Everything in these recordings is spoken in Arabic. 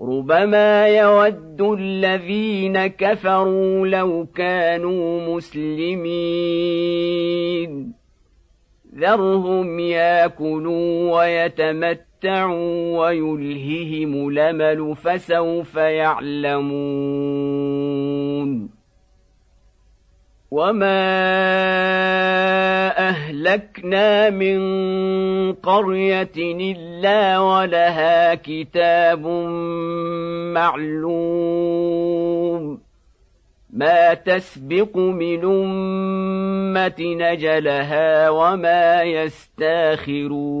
ربما يود الذين كفروا لو كانوا مسلمين ذرهم ياكلوا ويتمتعوا ويلههم الامل فسوف يعلمون وما اهلكنا من قريه الا ولها كتاب معلوم ما تسبق من امه نجلها وما يستاخرون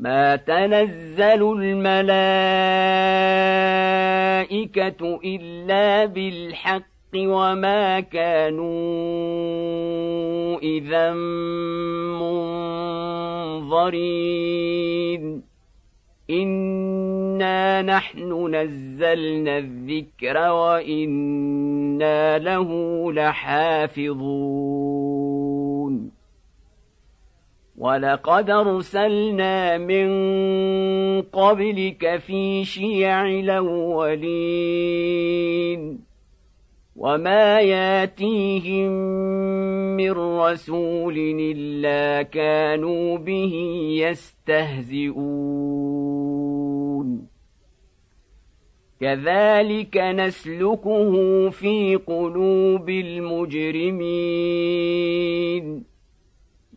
ما تنزل الملائكة إلا بالحق وما كانوا إذا منظرين. إنا نحن نزلنا الذكر وإنا له لحافظون. ولقد أرسلنا من قبلك في شيع الأولين وما ياتيهم من رسول إلا كانوا به يستهزئون. كذلك نسلكه في قلوب المجرمين.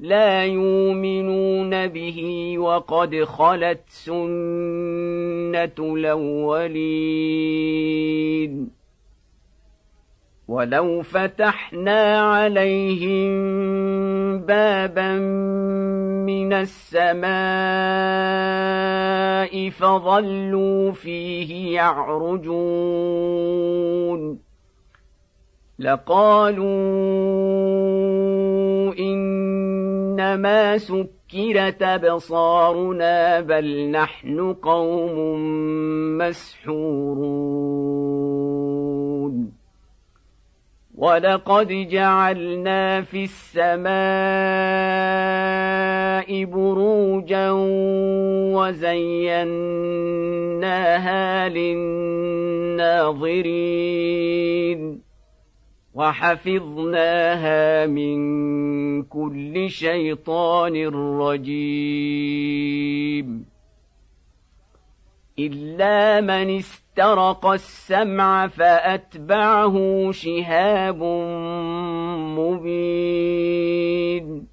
لا يؤمنون به وقد خلت سنة الأولين. ولو فتحنا عليهم بابا من السماء فظلوا فيه يعرجون. لقالوا إنما سكرت أبصارنا بل نحن قوم مسحورون. ولقد جعلنا في السماء بروجا وزيناها للناظرين. وحفظناها من كل شيطان رجيم. إلا من استرق السمع فأتبعه شهاب مبين.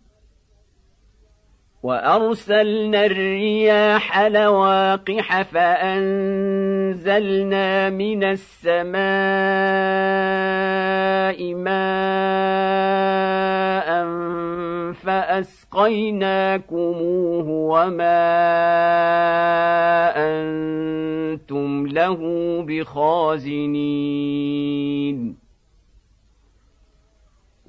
وأرسلنا الرياح لواقح فأنزلنا من السماء ماء فأسقيناكموه وما أنتم له بخازنين.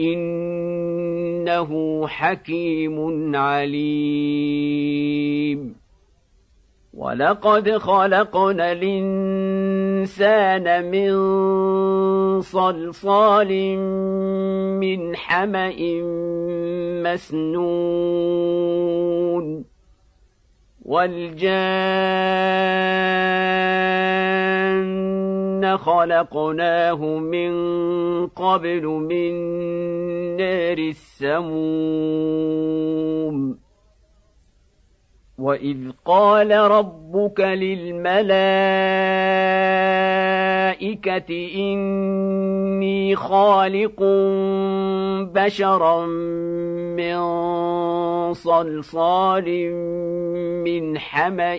إنه حكيم عليم. ولقد خلقنا الإنسان من صلصال من حمأ مسنون. والجان خلقناه من قبل من نار السموم. واذ قال ربك للملائكه اني خالق بشرا من صلصال من حما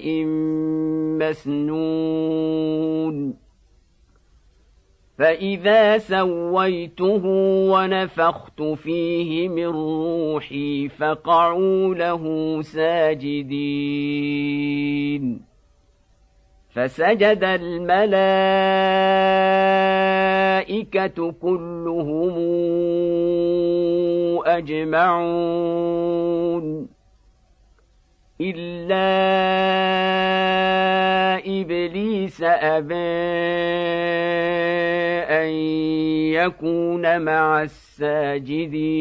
مسنون. فاذا سويته ونفخت فيه من روحي فقعوا له ساجدين فسجد الملائكه كلهم اجمعون إلا إبليس أبى أن يكون مع الساجدين.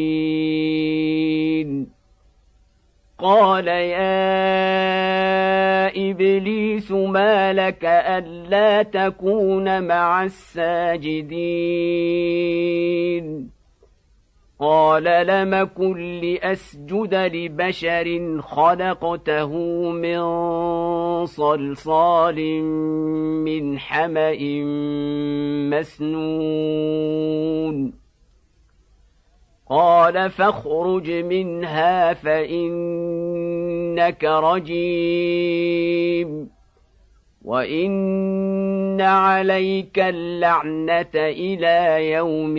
قال يا إبليس ما لك ألا تكون مع الساجدين؟ قال لم كن لاسجد لبشر خلقته من صلصال من حمأ مسنون. قال فاخرج منها فإنك رجيم. وإن عليك اللعنة إلى يوم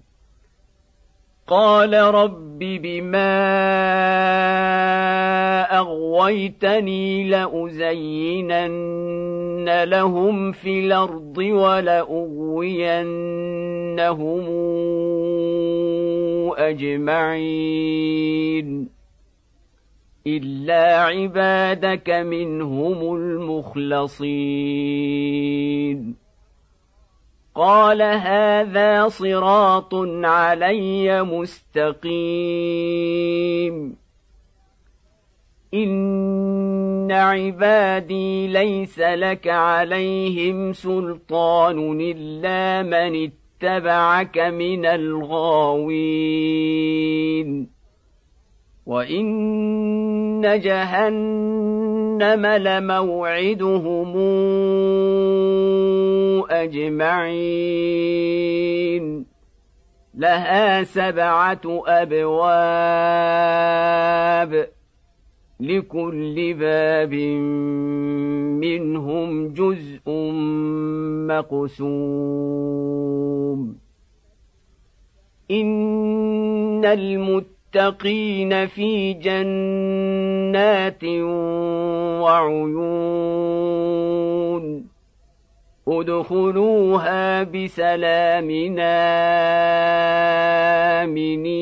قال رب بما أغويتني لأزينن لهم في الأرض ولأغوينهم أجمعين. إلا عبادك منهم المخلصين. قال هذا صراط علي مستقيم. إن عبادي ليس لك عليهم سلطان إلا من اتبعك من الغاوين. وان جهنم لموعدهم اجمعين لها سبعه ابواب لكل باب منهم جزء مقسوم ان المتقين للمتقين في جنات وعيون ادخلوها بسلام آمنين.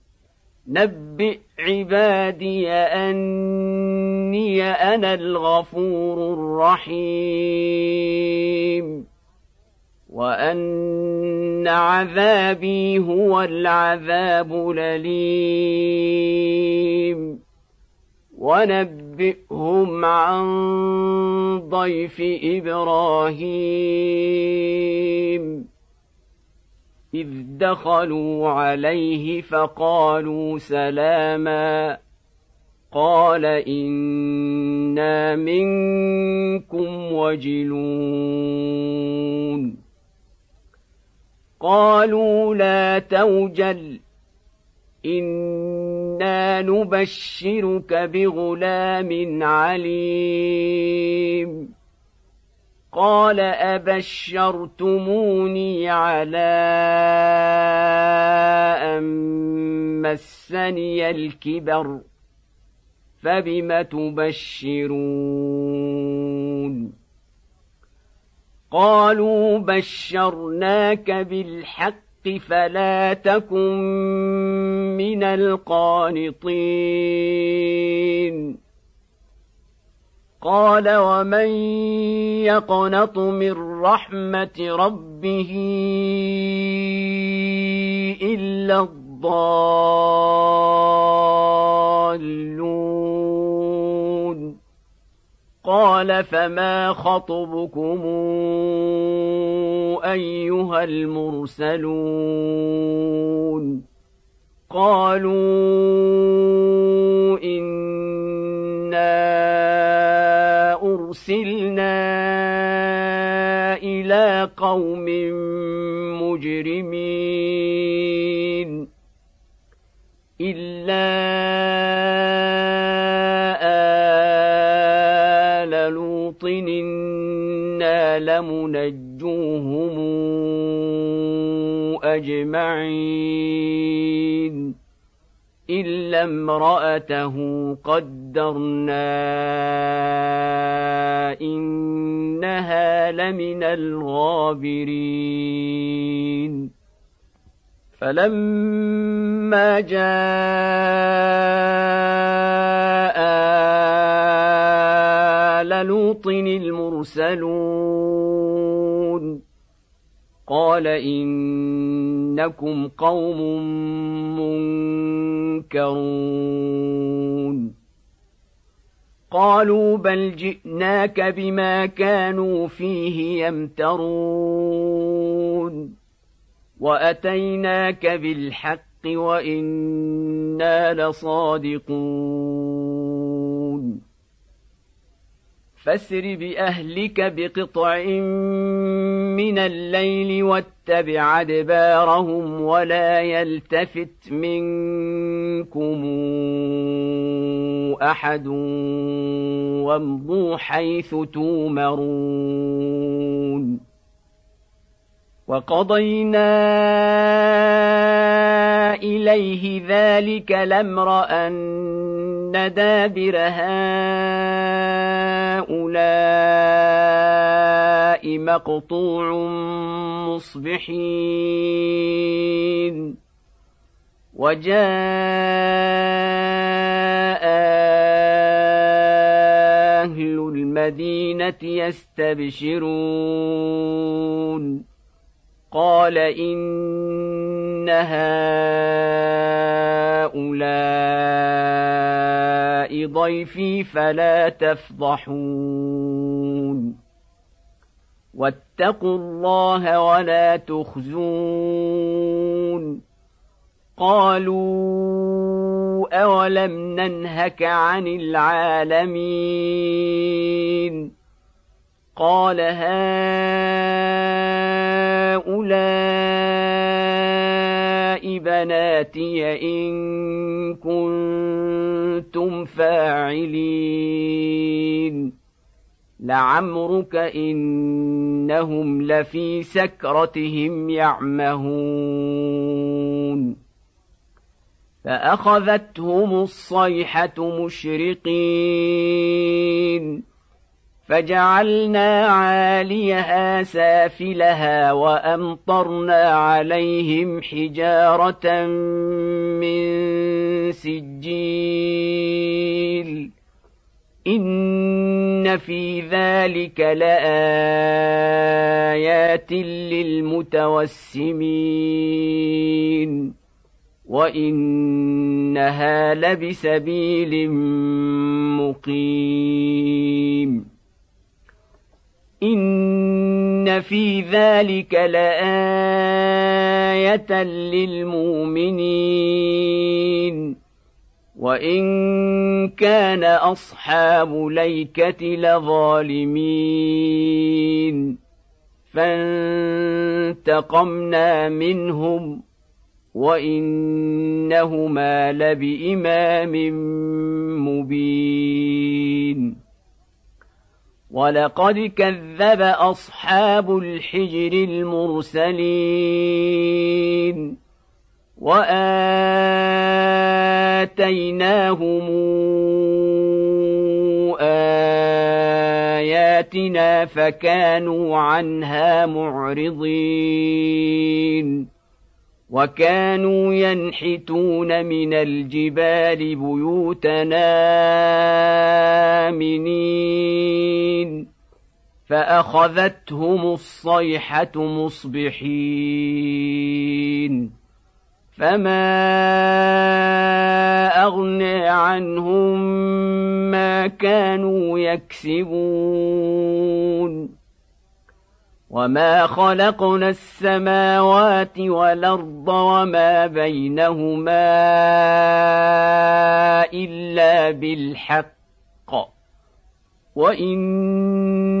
نبئ عبادي أني أنا الغفور الرحيم. وأن عذابي هو العذاب الأليم. ونبئهم عن ضيف إبراهيم. إذ دخلوا عليه فقالوا سلاما قال إنا منكم وجلون قالوا لا توجل إنا نبشرك بغلام عليم قال أبشرتموني على أن مسني الكبر فبم تبشرون؟ قالوا بشرناك بالحق فلا تكن من القانطين. قال ومن يقنط من رحمة ربه إلا الضالون. قال فما خطبكم أيها المرسلون؟ قالوا انا أرسلنا إلى قوم مجرمين إلا آل لوط إنا لمنجوهم أجمعين إلا امرأته قدرنا إنها لمن الغابرين. فلما جاء آل لوط المرسلون قال إنكم قوم منكرون. قالوا بل جئناك بما كانوا فيه يمترون. وأتيناك بالحق وإنا لصادقون. فاسر بأهلك بقطع من الليل واتبع أدبارهم ولا يلتفت منكم أحد وامضوا حيث تومرون. وقضينا إليه ذلك الأمر أن دابر هؤلاء مقطوع مصبحين وجاء أهل المدينة يستبشرون قال إن هؤلاء ضيفي فلا تفضحون واتقوا الله ولا تخزون. قالوا أولم ننهك عن العالمين؟ قال هؤلاء بناتي إن كنتم فاعلين. لعمرك إنهم لفي سكرتهم يعمهون. فأخذتهم الصيحة مشرقين. فجعلنا عاليها سافلها وأمطرنا عليهم حجارة من سجيل. في ذلك لايات للمتوسمين وانها لبسبيل مقيم ان في ذلك لايه للمؤمنين وان كان اصحاب ليكه لظالمين فانتقمنا منهم وانهما لبامام مبين ولقد كذب اصحاب الحجر المرسلين واتيناهم اياتنا فكانوا عنها معرضين وكانوا ينحتون من الجبال بيوتنا امنين فاخذتهم الصيحه مصبحين فما اغنى عنهم ما كانوا يكسبون وما خلقنا السماوات والارض وما بينهما الا بالحق وان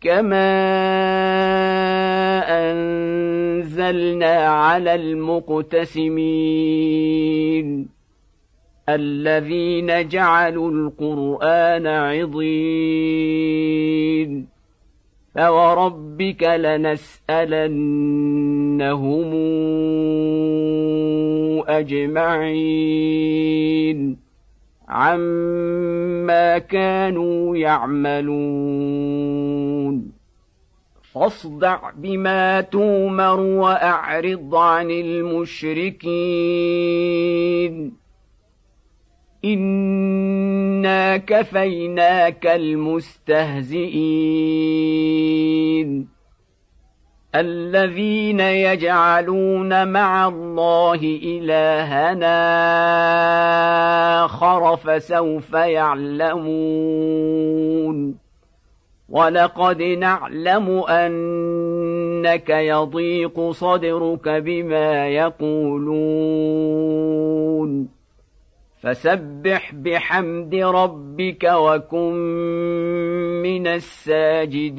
كما انزلنا على المقتسمين الذين جعلوا القران عضين فوربك لنسالنهم اجمعين عما كانوا يعملون فاصدع بما تومر واعرض عن المشركين انا كفيناك المستهزئين الذين يجعلون مع الله إلهنا آخر فسوف يعلمون. ولقد نعلم أنك يضيق صدرك بما يقولون. فسبح بحمد ربك وكن من الساجدين.